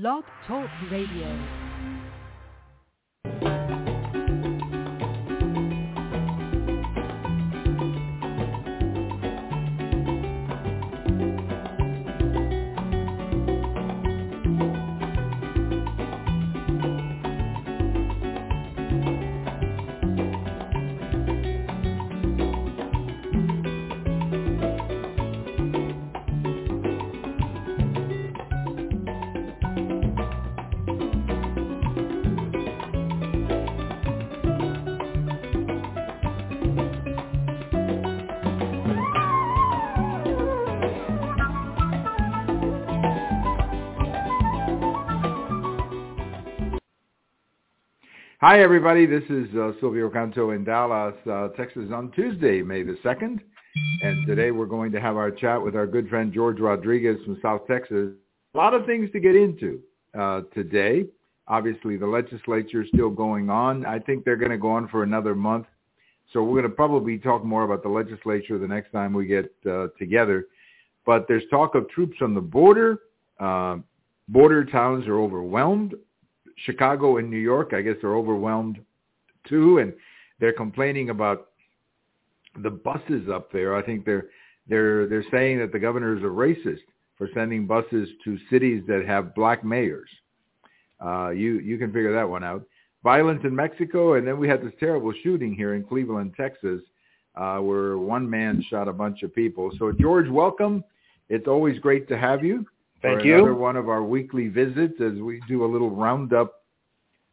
Blog Talk Radio. Hi, everybody. This is uh, Silvio Canto in Dallas, uh, Texas on Tuesday, May the 2nd. And today we're going to have our chat with our good friend George Rodriguez from South Texas. A lot of things to get into uh, today. Obviously, the legislature is still going on. I think they're going to go on for another month. So we're going to probably talk more about the legislature the next time we get uh, together. But there's talk of troops on the border. Uh, border towns are overwhelmed Chicago and New York, I guess, are overwhelmed too, and they're complaining about the buses up there. I think they're they're they're saying that the governor is a racist for sending buses to cities that have black mayors. Uh, you you can figure that one out. Violence in Mexico, and then we had this terrible shooting here in Cleveland, Texas, uh, where one man shot a bunch of people. So George, welcome. It's always great to have you. Thank for you. Another one of our weekly visits as we do a little roundup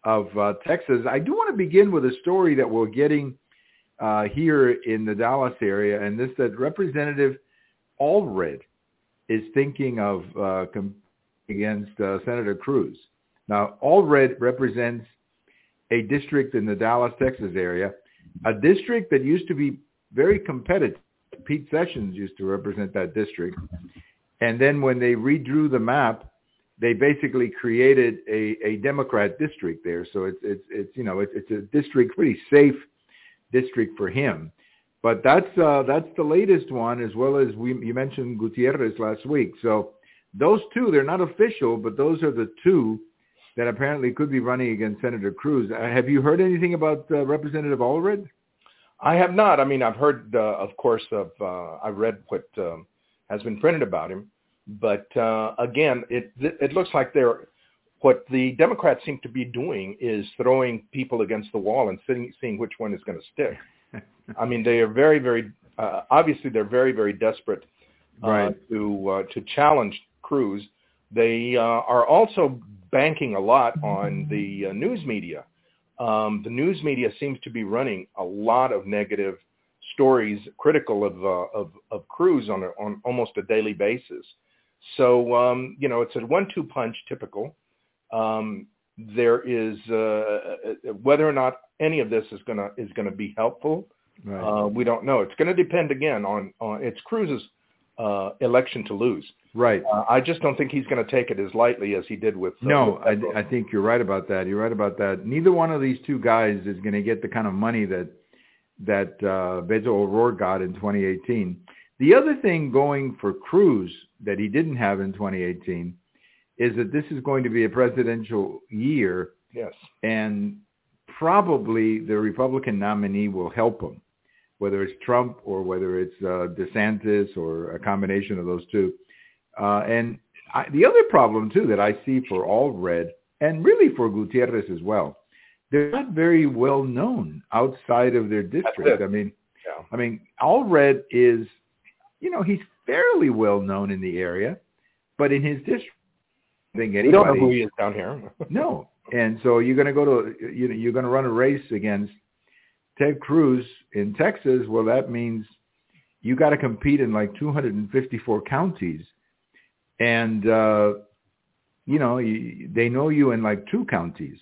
of uh, Texas. I do want to begin with a story that we're getting uh, here in the Dallas area, and this that Representative Allred is thinking of uh, com- against uh, Senator Cruz. Now, Allred represents a district in the Dallas, Texas area, a district that used to be very competitive. Pete Sessions used to represent that district. And then when they redrew the map, they basically created a, a Democrat district there. So it's it's it's you know it's it's a district pretty safe district for him. But that's uh, that's the latest one, as well as we you mentioned Gutierrez last week. So those two, they're not official, but those are the two that apparently could be running against Senator Cruz. Uh, have you heard anything about uh, Representative Allred? I have not. I mean, I've heard, uh, of course, of uh, I read what um, has been printed about him. But uh, again, it it looks like they're what the Democrats seem to be doing is throwing people against the wall and seeing, seeing which one is going to stick. I mean, they are very, very uh, obviously they're very, very desperate uh, Right. to uh, to challenge Cruz. They uh, are also banking a lot on the uh, news media. Um, the news media seems to be running a lot of negative stories critical of uh, of, of Cruz on a, on almost a daily basis. So um, you know, it's a one-two punch, typical. Um, there is uh, whether or not any of this is gonna is gonna be helpful. Right. Uh, we don't know. It's going to depend again on on it's Cruz's uh, election to lose. right. Uh, I just don't think he's going to take it as lightly as he did with. Uh, No, with I, I think you're right about that. You're right about that. Neither one of these two guys is going to get the kind of money that that uh, Beto O'Rourke got in 2018. The other thing going for Cruz that he didn't have in 2018 is that this is going to be a presidential year, yes. and probably the Republican nominee will help him, whether it's Trump or whether it's uh, DeSantis or a combination of those two. Uh, and I, the other problem too that I see for Allred and really for Gutierrez as well, they're not very well known outside of their district. I mean, Yeah. I mean, Allred is, you know, he's fairly well known in the area, but in his district, I think We don't know who he is down here. no. And so you're going to go to, you know, you're going to run a race against Ted Cruz in Texas. Well, that means you got to compete in like 254 counties. And, uh, you know, you, they know you in like two counties.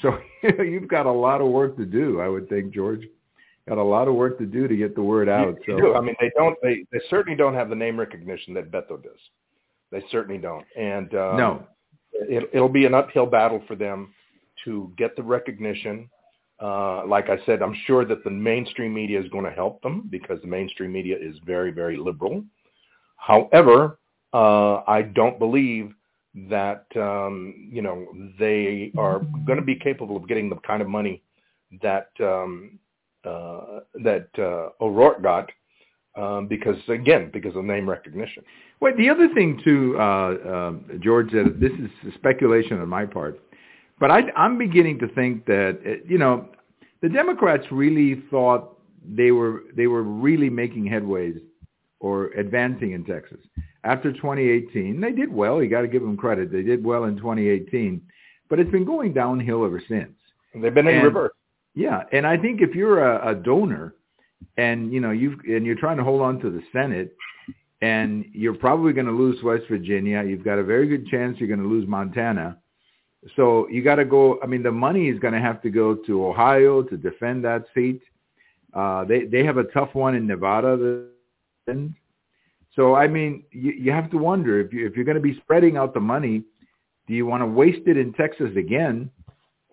So you've got a lot of work to do, I would think, George. Got a lot of work to do to get the word out. You so do. I mean, they don't. They they certainly don't have the name recognition that Beto does. They certainly don't. And um, no, it, it'll be an uphill battle for them to get the recognition. Uh, like I said, I'm sure that the mainstream media is going to help them because the mainstream media is very, very liberal. However, uh, I don't believe that um, you know they are going to be capable of getting the kind of money that um, uh, that uh, O'Rourke got um, because again because of name recognition. Well, the other thing too, uh, uh, George, that this is speculation on my part, but I, I'm beginning to think that uh, you know the Democrats really thought they were they were really making headways or advancing in Texas. After 2018, they did well. You got to give them credit. They did well in 2018, but it's been going downhill ever since. They've been in And- reverse. Yeah, and I think if you're a, a donor, and you know you've and you're trying to hold on to the Senate, and you're probably going to lose West Virginia, you've got a very good chance you're going to lose Montana. So you got to go. I mean, the money is going to have to go to Ohio to defend that seat. Uh, they they have a tough one in Nevada. So I mean, you, you have to wonder if you if you're going to be spreading out the money, do you want to waste it in Texas again,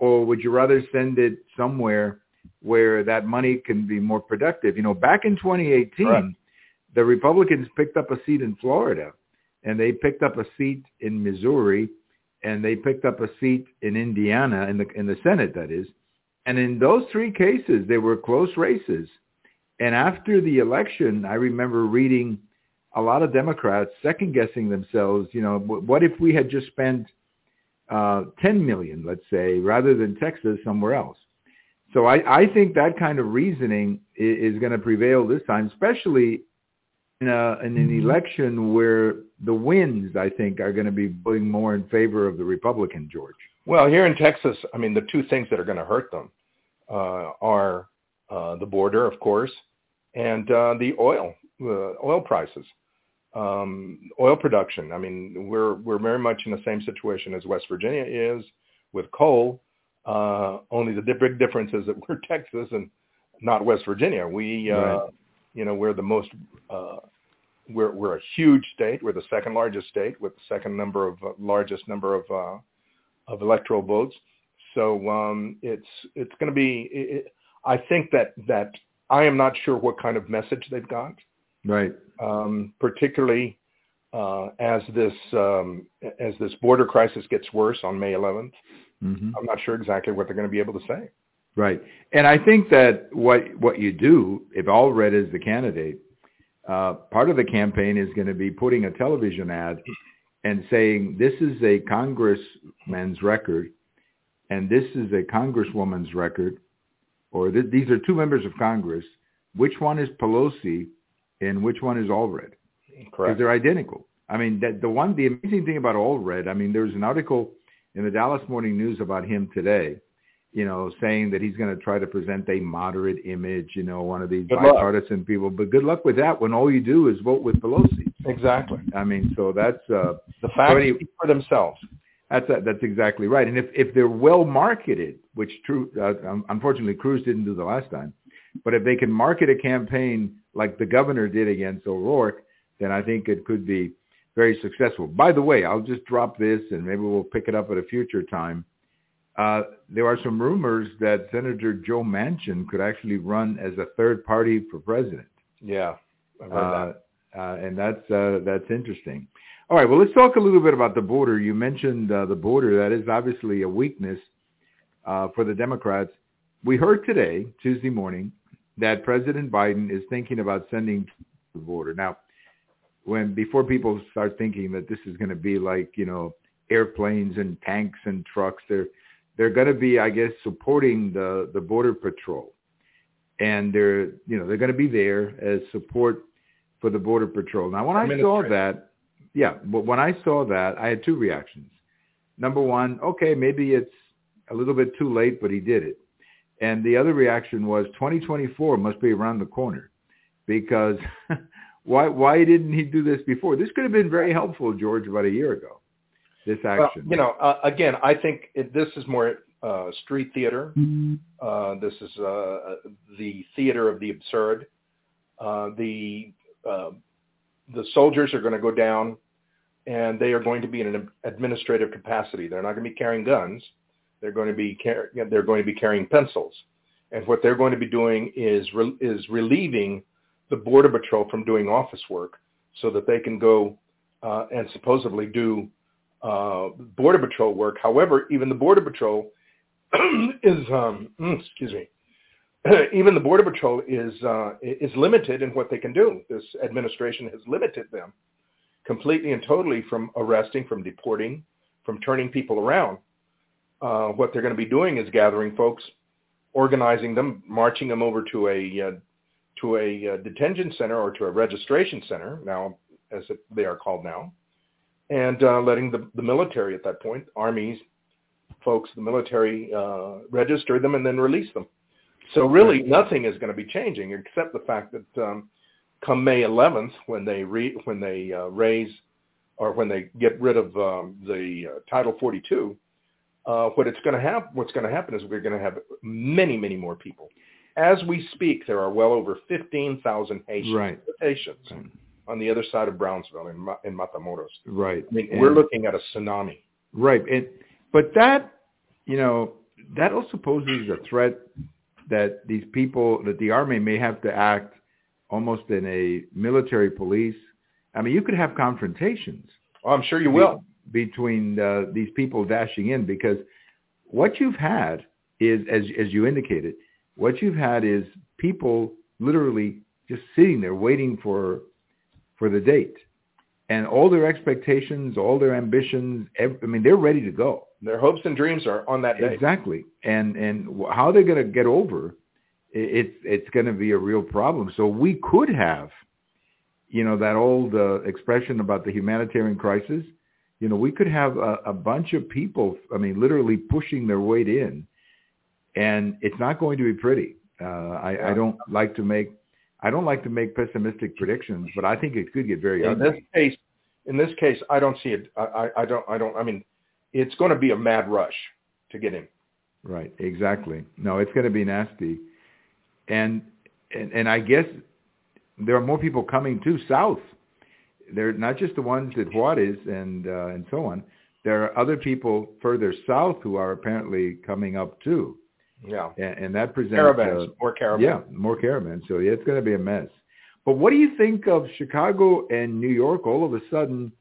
or would you rather send it somewhere where that money can be more productive? You know, back in 2018, Right. the Republicans picked up a seat in Florida, and they picked up a seat in Missouri, and they picked up a seat in Indiana in the in the Senate, that is. And in those three cases, they were close races. And after the election, I remember reading a lot of Democrats second guessing themselves. You know, what if we had just spent uh, 10 million, let's say, rather than Texas somewhere else? So I, I think that kind of reasoning is, is going to prevail this time, especially in, a, in an election where the winds, I think, are going to be blowing more in favor of the Republican, George. Well, here in Texas, I mean, the two things that are going to hurt them uh, are uh, the border, of course, and uh, the oil uh, oil prices, um, oil production. I mean, we're we're very much in the same situation as West Virginia is with coal. Uh, only the big difference is that we're Texas and not West Virginia. We, uh, Right. you know, we're the most uh, we're we're a huge state. We're the second largest state with the second number of uh, largest number of uh, of electoral votes. So um, it's it's going to be. It, it- I think that that I am not sure what kind of message they've got, Right. um, particularly uh, as this um, as this border crisis gets worse on May 11th. hmm I'm not sure exactly what they're going to be able to say. Right. And I think that what what you do, if Allred is the candidate, uh, part of the campaign is going to be putting a television ad and saying this is a congressman's record and this is a congresswoman's record, or th- these are two members of Congress. Which one is Pelosi and which one is Allred. Correct. Because they're identical. I mean, that the one, the amazing thing about Allred, I mean, there was an article in the Dallas Morning News about him today, you know, saying that he's going to try to present a moderate image, you know, one of these Good luck. bipartisan people. But good luck with that when all you do is vote with Pelosi. Exactly. I mean, so that's uh, The facts any- speak for themselves. that's that's exactly right. And if if they're well marketed, which true, uh, unfortunately Cruz didn't do the last time, but if they can market a campaign like the governor did against O'Rourke, then I think it could be very successful. By the way, I'll just drop this, and maybe we'll pick it up at a future time. Uh, there are some rumors that Senator Joe Manchin could actually run as a third party for president. Yeah. I've heard Uh, that. uh, and that's uh, that's interesting. All right, well, let's talk a little bit about the border. You mentioned uh, the border. That is obviously a weakness uh, for the Democrats. We heard today, Tuesday morning, that President Biden is thinking about sending to the border. Now, when before people start thinking that this is going to be like you know airplanes and tanks and trucks, they're they're going to be, I guess, supporting the the border patrol, and they're you know they're going to be there as support for the border patrol. Now, when I saw that, yeah, but when I saw that, I had two reactions. Number one, okay, maybe it's a little bit too late, but he did it. And the other reaction was 2024 must be around the corner because why why didn't he do this before? This could have been very helpful, George, about a year ago. This Well, action. you know, uh, again, I think it, this is more uh, street theater. Uh, this is uh, the theater of the absurd. Uh, the uh, the soldiers are going to go down, and they are going to be in an administrative capacity. They're not going to be carrying guns. They're going to be car- they're going to be carrying pencils, and what they're going to be doing is re- is relieving the border patrol from doing office work, so that they can go uh, and supposedly do uh, border patrol work. However, even the border patrol is um, mm, excuse me. even the border patrol is uh, is limited in what they can do. This administration has limited them completely and totally from arresting, from deporting, from turning people around. Uh, what they're going to be doing is gathering folks, organizing them, marching them over to a uh, to a uh, detention center or to a registration center now, as it, they are called now, and uh, letting the, the military at that point, armies, folks, the military uh, register them and then release them. So really, nothing is going to be changing except the fact that um, come May 11th, when they re, when they uh, raise or when they get rid of um, the uh, Title 42, uh, what it's going to have, what's going to happen is we're going to have many, many more people. As we speak, there are well over 15,000 Haitians, Right. Haitians Right. on the other side of Brownsville in, in Matamoros. Right. I mean, And- we're looking at a tsunami. Right. And, but that, you know, that also poses a threat that these people, that the army may have to act almost in a military police. I mean, you could have confrontations Oh, I'm sure you will. Between uh, these people dashing in because what you've had is, as, as you indicated, what you've had is people literally just sitting there waiting for, for the date. And all their expectations, all their ambitions, ev- I mean, they're ready to go. Their hopes and dreams are on that day. Exactly. And and how they're going to get over it's it's going to be a real problem. So we could have, you know, that old uh, expression about the humanitarian crisis. You know, we could have a, a bunch of people. I mean, literally pushing their weight in, and it's not going to be pretty. Uh, I, I don't like to make I don't like to make pessimistic predictions, but I think it could get very in this case, in this case, I don't see it. I, I, don't. I don't. I mean, it's going to be a mad rush to get in. Right, exactly. No, it's going to be nasty, and and and I guess there are more people coming too south. They're not just the ones at Juarez and uh, and so on. There are other people further south who are apparently coming up too, Yeah, and, and that presents caravans, uh, more caravans. yeah, more caravans. So yeah, it's going to be a mess. But what do you think of Chicago and New York all of a sudden?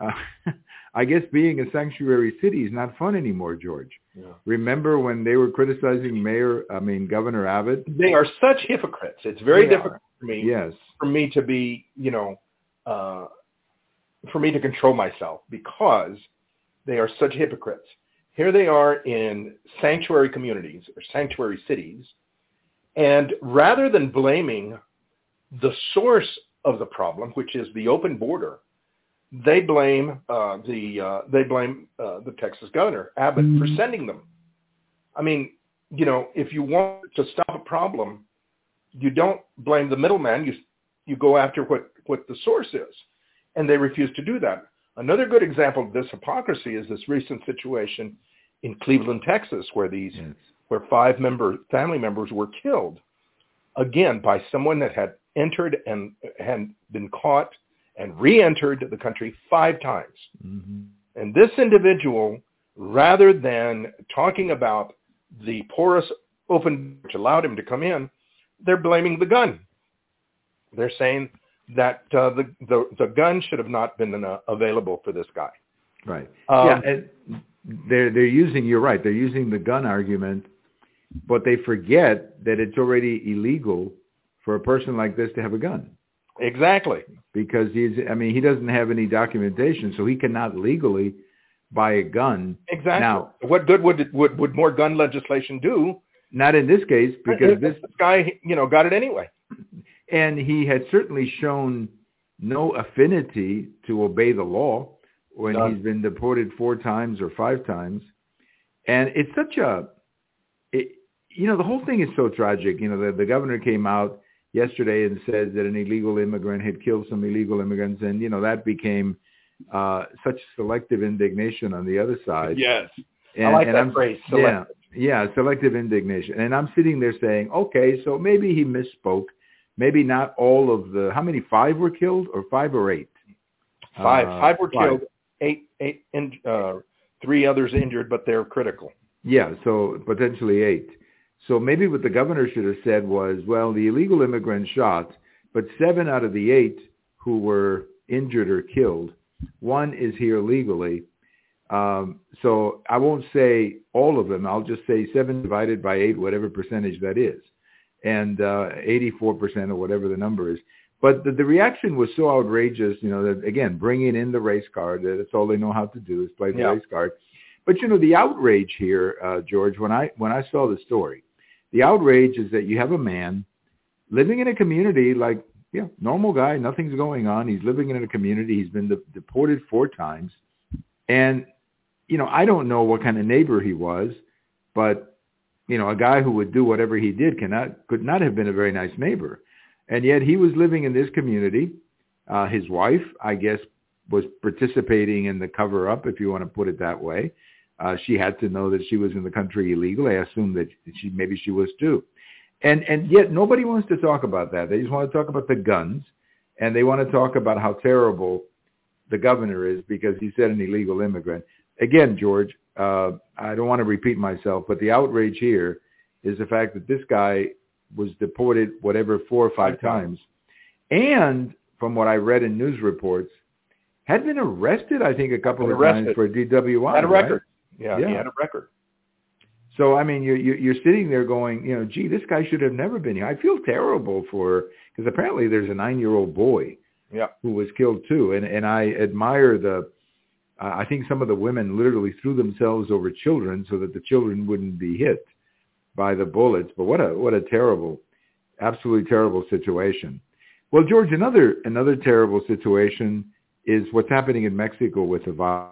Uh, I guess being a sanctuary city is not fun anymore, George. Yeah. Remember when they were criticizing Mayor, I mean Governor Abbott? They are such hypocrites. It's very They difficult for me Yes. for me to be, you know, uh, for me to control myself because they are such hypocrites. Here they are in sanctuary communities or sanctuary cities, and rather than blaming the source of the problem, which is the open border, they blame uh, the uh, they blame uh, the Texas governor Abbott for sending them. I mean, you know, if you want to stop a problem, you don't blame the middleman. You you go after what what the source is, and they refuse to do that. Another good example of this hypocrisy is this recent situation in Cleveland, Texas, where these Yes. where five member family members were killed, again by someone that had entered and had been caught and re-entered the country five times. hmm And this individual, rather than talking about the porous open which allowed him to come in, they're blaming the gun. They're saying that uh, the, the the gun should have not been uh, available for this guy. Right. Um, yeah, and they're they're using. You're right. They're using the gun argument, but they forget that it's already illegal for a person like this to have a gun Exactly. because he's. I mean, he doesn't have any documentation, so he cannot legally buy a gun. Exactly. Now- what good would would would more gun legislation do? Not in this case because this this guy, you know, got it anyway. And he had certainly shown no affinity to obey the law when None. he's been deported four times or five times. And it's such a, it, you know, the whole thing is so tragic. You know, the, the governor came out yesterday and said that an illegal immigrant had killed some illegal immigrants, and you know that became uh, such selective indignation on the other side. Yes. And, I like and that I'm, phrase. Yeah, yeah, selective indignation. And I'm sitting there saying, okay, so maybe he misspoke. Maybe not all of the. How many? Five were killed, or five or eight? Five. Uh, five were killed. Eight. Eight. In, uh, three others injured, but they're critical. Yeah, so potentially eight. So maybe what the governor should have said was, well, the illegal immigrant shot, but seven out of the eight who were injured or killed, one is here legally, Um, so I won't say all of them. I'll just say seven divided by eight, whatever percentage that is, and uh, 84% or whatever the number is. But the, the reaction was so outrageous, you know, that again, bringing in the race card, that's all they know how to do is play the Yeah. race card. But you know, the outrage here, uh, George, when I when I saw the story, the outrage is that you have a man living in a community like, yeah, normal guy, nothing's going on. He's living in a community. He's been de- deported four times, and you know, I don't know what kind of neighbor he was, but you know, a guy who would do whatever he did cannot could not have been a very nice neighbor. And yet he was living in this community. Uh, his wife, I guess, was participating in the cover up, if you want to put it that way. Uh, she had to know that she was in the country illegally. I assume that she maybe she was too. And and yet nobody wants to talk about that. They just want to talk about the guns, and they want to talk about how terrible the governor is because he said an illegal immigrant. Again, George, uh, I don't want to repeat myself, but the outrage here is the fact that this guy was deported whatever four or five times. and from what I read in news reports, had been arrested. I think a couple of times for DWI. had a right? record. Yeah, he had a record. So I mean, you're you're you're sitting there going, you know, gee, this guy should have never been here. I feel terrible for because apparently there's a nine-year-old boy Yeah. who was killed too, and and I admire the. I think some of the women literally threw themselves over children so that the children wouldn't be hit by the bullets. But what a what a terrible, absolutely terrible situation. Well, George, another another terrible situation is what's happening in Mexico with the virus.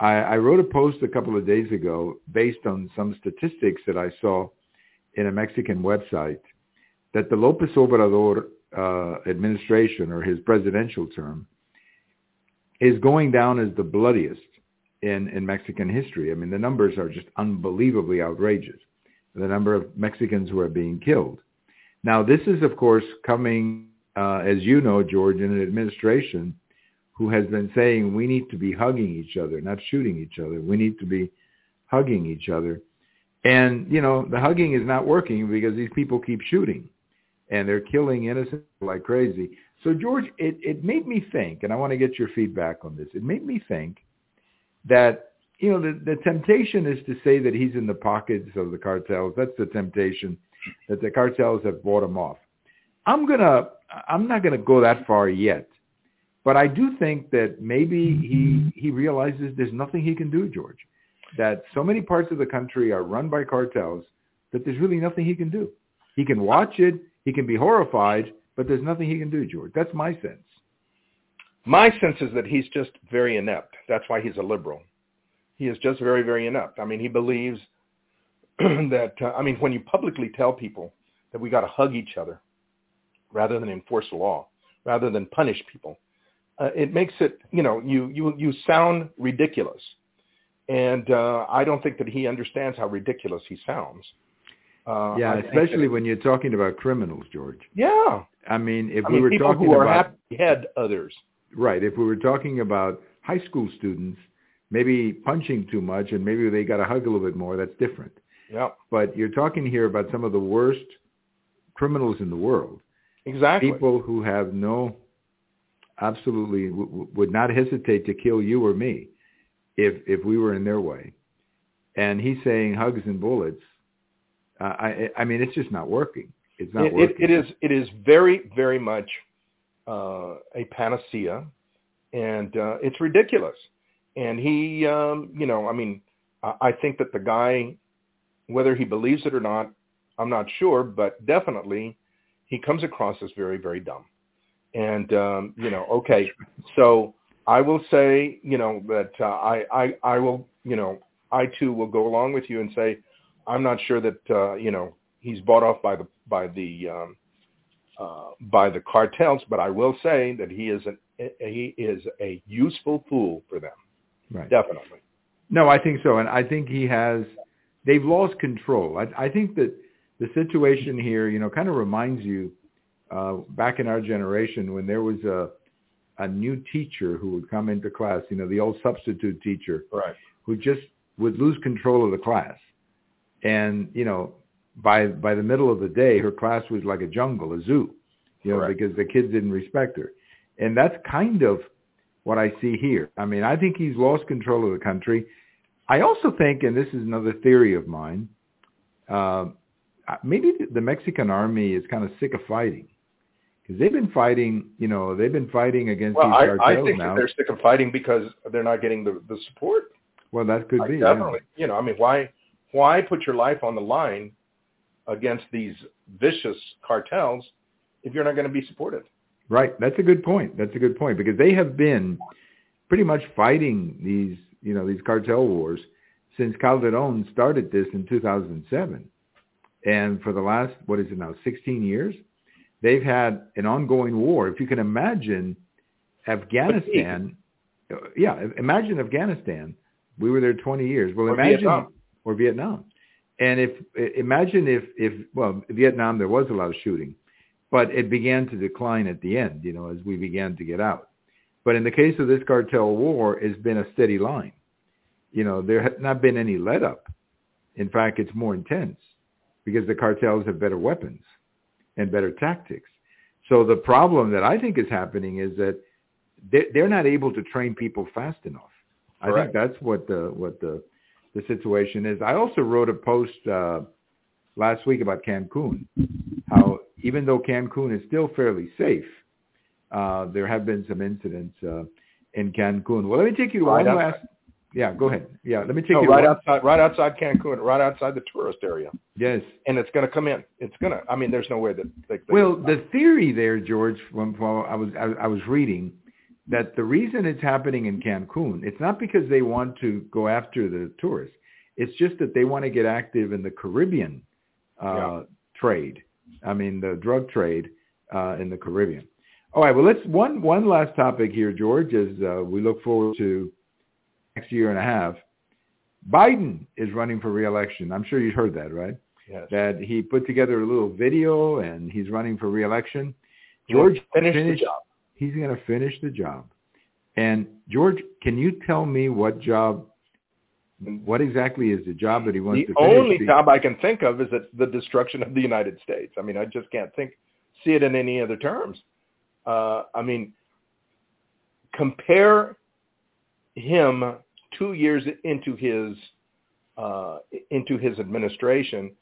I, I wrote a post a couple of days ago based on some statistics that I saw in a Mexican website that the Lopez Obrador uh, administration or his presidential term is going down as the bloodiest in, in Mexican history. I mean, the numbers are just unbelievably outrageous. The number of Mexicans who are being killed. Now, this is, of course, coming, uh, as you know, George, in an administration who has been saying we need to be hugging each other, not shooting each other. We need to be hugging each other. And, you know, the hugging is not working because these people keep shooting and they're killing innocent like crazy. So, George, it, it made me think, and I want to get your feedback on this. It made me think that, you know, the, the temptation is to say that he's in the pockets of the cartels. That's the temptation that the cartels have bought him off. I'm to, I'm not to go that far yet. But I do think that maybe he he realizes there's nothing he can do, George. That so many parts of the country are run by cartels that there's really nothing he can do. He can watch it, he can be horrified, but there's nothing he can do, George. That's my sense. My sense is that he's just very inept. That's why he's a liberal. He is just very, very inept. I mean, he believes that, uh, I mean, when you publicly tell people that we got to hug each other rather than enforce law, rather than punish people, uh, it makes it, you know, you, you, you sound ridiculous. And uh, I don't think that he understands how ridiculous he sounds. Uh, yeah, I especially when you're talking about criminals, George. yeah. I mean, if I we mean, were people talking who are about happy head others. right, if we were talking about high school students, maybe punching too much and maybe they got to hug a little bit more, that's different. Yeah, But you're talking here about some of the worst criminals in the world. exactly. people who have no absolutely w- would not hesitate to kill you or me if if we were in their way and he's saying hugs and bullets uh, i i mean it's just not working it's not it, it, working it is it is very very much uh, a panacea, and uh, it's ridiculous. And he, um, you know, I mean, I, I think that the guy, whether he believes it or not, I'm not sure, but definitely he comes across as very very dumb. And um, you know, okay, so I will say, you know, that uh, I I I will, you know, I too will go along with you and say, I'm not sure that uh, you know he's bought off by the by the um, uh, by the cartels, but I will say that he is an he is a useful fool for them, right definitely. no i think so and i think he has they've lost control i i think that the situation here you know kind of reminds you uh back in our generation when there was a a new teacher who would come into class you know the old substitute teacher Right. who just would lose control of the class. And, you know, by by the middle of the day, her class was like a jungle, a zoo, you know, Correct. because the kids didn't respect her. And that's kind of what I see here. I mean, I think he's lost control of the country. I also think, and this is another theory of mine, uh, maybe the Mexican army is kind of sick of fighting because they've been fighting. You know, they've been fighting against well, these cartels I think now. they're sick of fighting because they're not getting the, the support. Well, that could I be definitely. You know, I mean, why why put your life on the line against these vicious cartels if you're not going to be supported? Right. That's a good point. That's a good point because they have been pretty much fighting these, you know, these cartel wars since Calderon started this in 2007. And for the last, what is it now, 16 years, they've had an ongoing war. If you can imagine Afghanistan, yeah, imagine Afghanistan. We were there 20 years. Well, imagine Vietnam. Or Vietnam. And if imagine if if well, Vietnam there was a lot of shooting, but it began to decline at the end, you know, as we began to get out. But in the case of this cartel war, it's been a steady line. You know, there has not been any let up. In fact, it's more intense because the cartels have better weapons and better tactics. So the problem that I think is happening is that they- they're not able to train people fast enough. I think that's what the what the the situation is. I also wrote a post uh, last week about Cancun, how even though Cancun is still fairly safe, uh, there have been some incidents uh, in Cancun. Well, let me take you to Right one outside- last. Yeah, go ahead. Yeah, let me take No, you right one- outside, right outside Cancun, right outside the tourist area, Yes. and it's going to come in. It's going to. I mean, there's no way that. They, they, Well, the theory there, George, from, from I was I, I was reading that the reason it's happening in Cancun, it's not because they want to go after the tourists. It's just that they want to get active in the Caribbean uh, Yeah. trade. I mean, the drug trade uh, in the Caribbean. All right. Well, let's one one last topic here, George, as uh, we look forward to next year and a half. Biden is running for reelection. I'm sure you heard that, right? yes. that he put together a little video and he's running for reelection. George finished finished- the job. He's going to finish the job. And George, can you tell me what job, what exactly is the job that he wants The to finish? The only job I can think of is the destruction of the United States. I mean, I just can't think, see it in any other terms. Uh, I mean, compare him two years into his uh, into his administration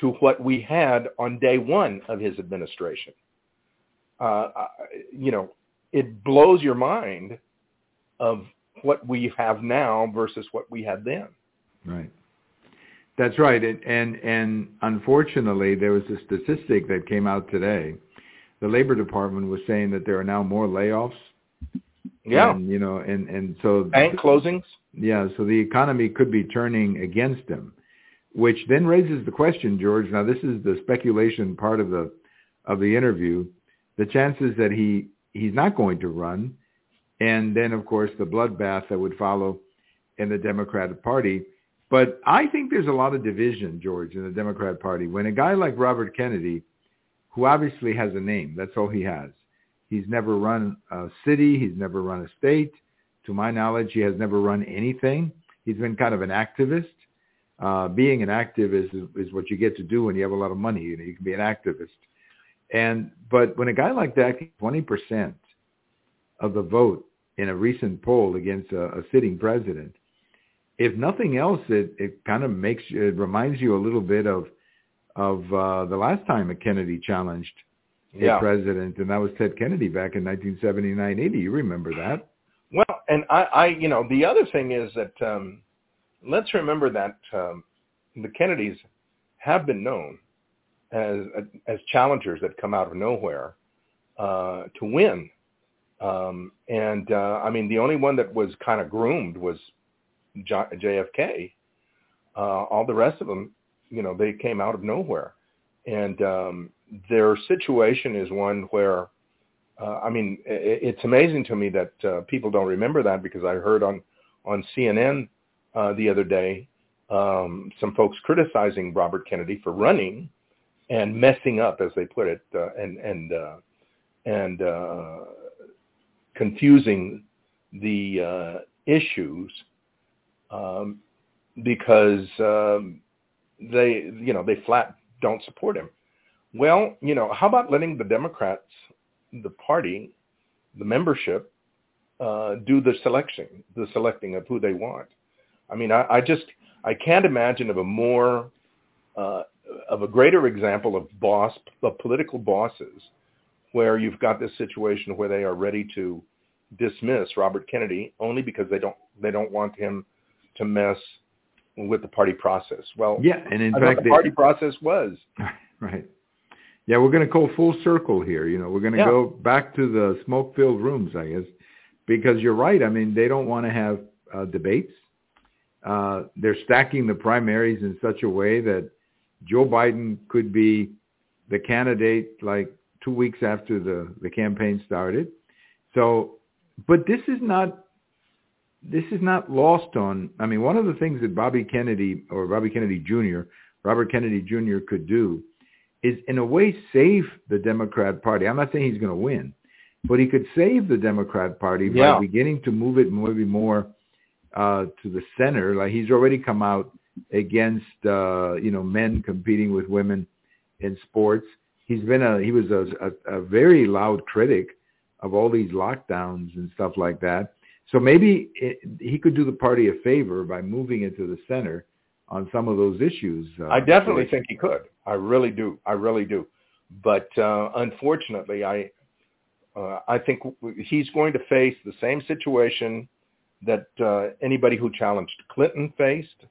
to what we had on day one of his administration. Uh, you know, it blows your mind of what we have now versus what we had then. Right. That's right. And, and and unfortunately, there was a statistic that came out today. The Labor Department was saying that there are now more layoffs. Yeah. And, you know, and and so bank closings. Yeah, so the economy could be turning against them, which then raises the question, George. Now, this is the speculation part of the of the interview. The chances that he he's not going to run, and then of course the bloodbath that would follow in the Democratic Party. But I think there's a lot of division, George, in the Democrat Party. When a guy like Robert Kennedy, who obviously has a name, that's all he has. He's never run a city. He's never run a state. To my knowledge, he has never run anything. He's been kind of an activist. Uh, being an activist is, is what you get to do when you have a lot of money. You know, you can be an activist. And but when a guy like that, gets twenty percent of the vote in a recent poll against a, a sitting president, if nothing else, it it kind of makes you, it reminds you a little bit of of uh, the last time a Kennedy challenged a Yeah. president, and that was Ted Kennedy back in 1979-80. You remember that? Well, and I, I, you know, the other thing is that um, let's remember that um, the Kennedys have been known as as challengers that come out of nowhere uh, to win. Um, and uh, I mean, the only one that was kind of groomed was J- JFK. Uh, all the rest of them, you know, they came out of nowhere, and um, their situation is one where uh, I mean, it's amazing to me that uh, people don't remember that because I heard on on CNN uh, the other day um, some folks criticizing Robert Kennedy for running and messing up, as they put it, uh, and and uh, and uh, confusing the uh, issues um, because um, they, you know, they flat don't support him. Well, you know, how about letting the Democrats the party, the membership, uh, do the selection, the selecting of who they want. I mean, I, I just I can't imagine of a more uh, of a greater example of boss of political bosses where you've got this situation where they are ready to dismiss Robert Kennedy only because they don't they don't want him to mess with the party process. Well, yeah, and in fact, the party process was right. Yeah, we're going to go full circle here. You know, we're going to yeah. go back to the smoke-filled rooms, I guess, because you're right. I mean, they don't want to have uh, debates. Uh, they're stacking the primaries in such a way that Joe Biden could be the candidate like two weeks after the, the campaign started. So, but this is not this is not lost on. I mean, one of the things that Bobby Kennedy or Bobby Kennedy Jr. Robert Kennedy Jr. could do is, in a way, save the Democrat Party. I'm not saying he's going to win, but he could save the Democrat Party Yeah. by beginning to move it maybe more uh, to the center. Like he's already come out against uh, you know men competing with women in sports. He's been a he was a, a, a very loud critic of all these lockdowns and stuff like that. So maybe it, he could do the party a favor by moving it to the center on some of those issues. Uh, I definitely think he could. I really do. I really do. But uh, unfortunately, I uh, I think he's going to face the same situation that uh, anybody who challenged Clinton faced,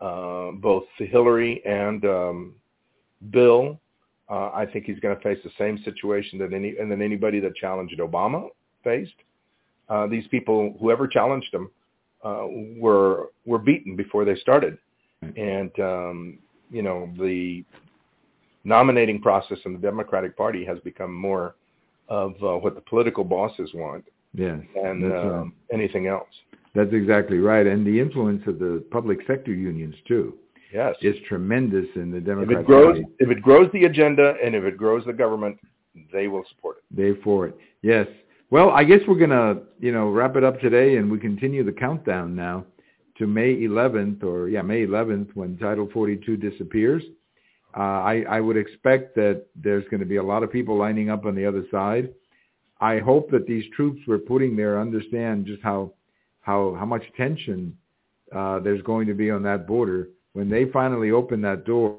uh, both Hillary and um, Bill. Uh, I think he's going to face the same situation that any and then anybody that challenged Obama faced. Uh, these people, whoever challenged them, uh, were were beaten before they started, and um, you know the nominating process in the Democratic Party has become more of uh, what the political bosses want yes, than right. anything else. That's exactly right, and the influence of the public sector unions too Yes. is tremendous in the Democratic If it grows, Party. if it grows the agenda and if it grows the government, they will support it. They for it. Yes. Well, I guess we're gonna, you know, wrap it up today, and we continue the countdown now to May 11th, or yeah, May 11th, when Title 42 disappears. Uh, I, I would expect that there's going to be a lot of people lining up on the other side. I hope that these troops we're putting there understand just how how how much tension uh, there's going to be on that border when they finally open that door. Are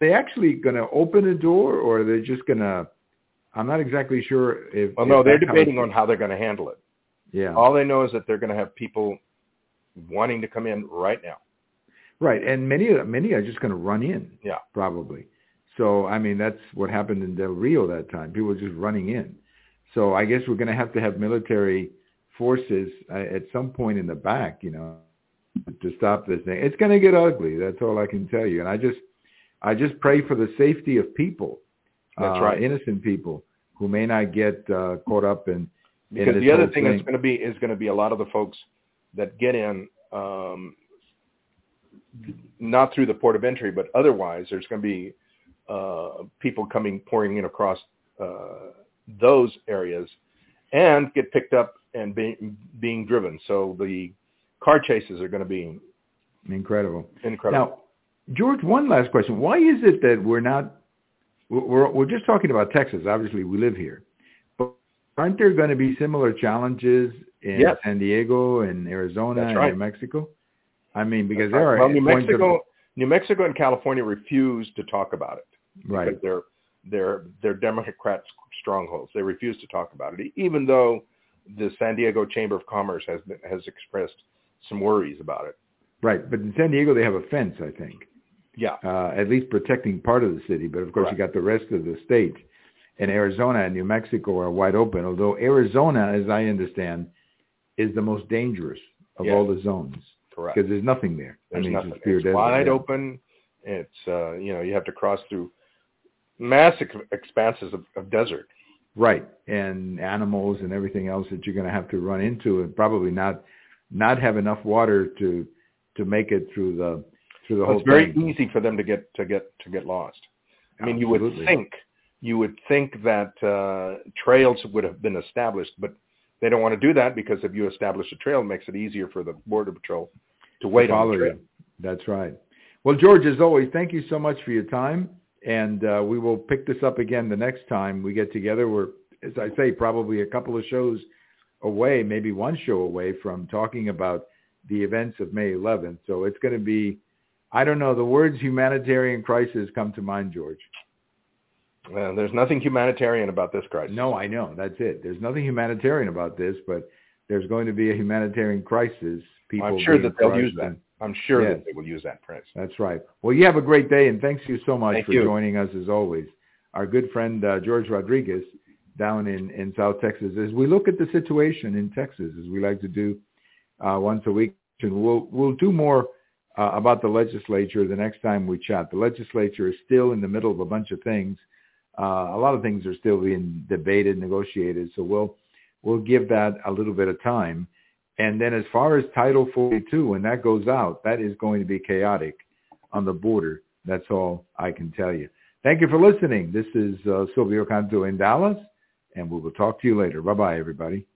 they actually going to open a door, or are they just going to? I'm not exactly sure if. Well, if no, they're debating on how they're going to handle it. Yeah. All they know is that they're going to have people wanting to come in right now. Right, and many many are just going to run in. Yeah. probably. So I mean, that's what happened in Del Rio that time. People were just running in. So I guess we're going to have to have military forces uh, at some point in the back, you know, to stop this thing. It's going to get ugly. That's all I can tell you. And I just I just pray for the safety of people, That's uh, right. innocent people who may not get uh, caught up in. in Because this the other whole thing that's going to be is going to be a lot of the folks that get in, um, not through the port of entry, but otherwise, there's going to be uh, people coming pouring in across uh, those areas, and get picked up and being being driven. So the car chases are going to be incredible. incredible. Now, George, one last question. Why is it that we're not, we're, we're just talking about Texas. Obviously, we live here. But aren't there going to be similar challenges in Yes. San Diego and Arizona and. New Mexico? I mean, because That's there right. are well, New points of- Mexico, New Mexico and California refuse to talk about it. right. because they're they're they're Democrat strongholds. They refuse to talk about it, even though the San Diego Chamber of Commerce has has expressed some worries about it. Right. But in San Diego, they have a fence, I think, Yeah, uh, at least protecting part of the city. But of course, you got the rest of the state. And Arizona and New Mexico are wide open, although Arizona, as I understand, is the most dangerous of Yes. all the zones correct. because there's nothing there. There's I mean, nothing. It's, It's wide open. It's uh, you know you have to cross through massive expanses of, of desert. Right, and animals and everything else that you're going to have to run into, and probably not not have enough water to to make it through the through the Well, whole it's very thing. easy for them to get to get to get lost. I mean, you would think you would think that uh, trails would have been established, but they don't want to do that because if you establish a trail, it makes it easier for the border patrol to wait to on the trail. you. That's right. Well, George, as always, thank you so much for your time, and uh, we will pick this up again the next time we get together. We're, as I say, probably a couple of shows away, maybe one show away from talking about the events of May 11th. So it's going to be, I don't know, the words humanitarian crisis come to mind, George. Well, there's nothing humanitarian about this crisis. No, I know. That's it. There's nothing humanitarian about this, but there's going to be a humanitarian crisis. People I'm sure that they'll use that. I'm sure yes. that they will use that phrase. That's right. Well, you have a great day, and thanks you so much Thank for you. joining us as always. Our good friend uh, George Rodriguez down in, in South Texas. As we look at the situation in Texas, as we like to do uh, once a week, and we'll we'll do more uh, about the legislature the next time we chat. The legislature is still in the middle of a bunch of things. Uh, a lot of things are still being debated, negotiated. So we'll we'll give that a little bit of time. And then as far as Title 42, when that goes out, that is going to be chaotic on the border. That's all I can tell you. Thank you for listening. This is uh, Silvio Canto in Dallas, and we will talk to you later. Bye-bye, everybody.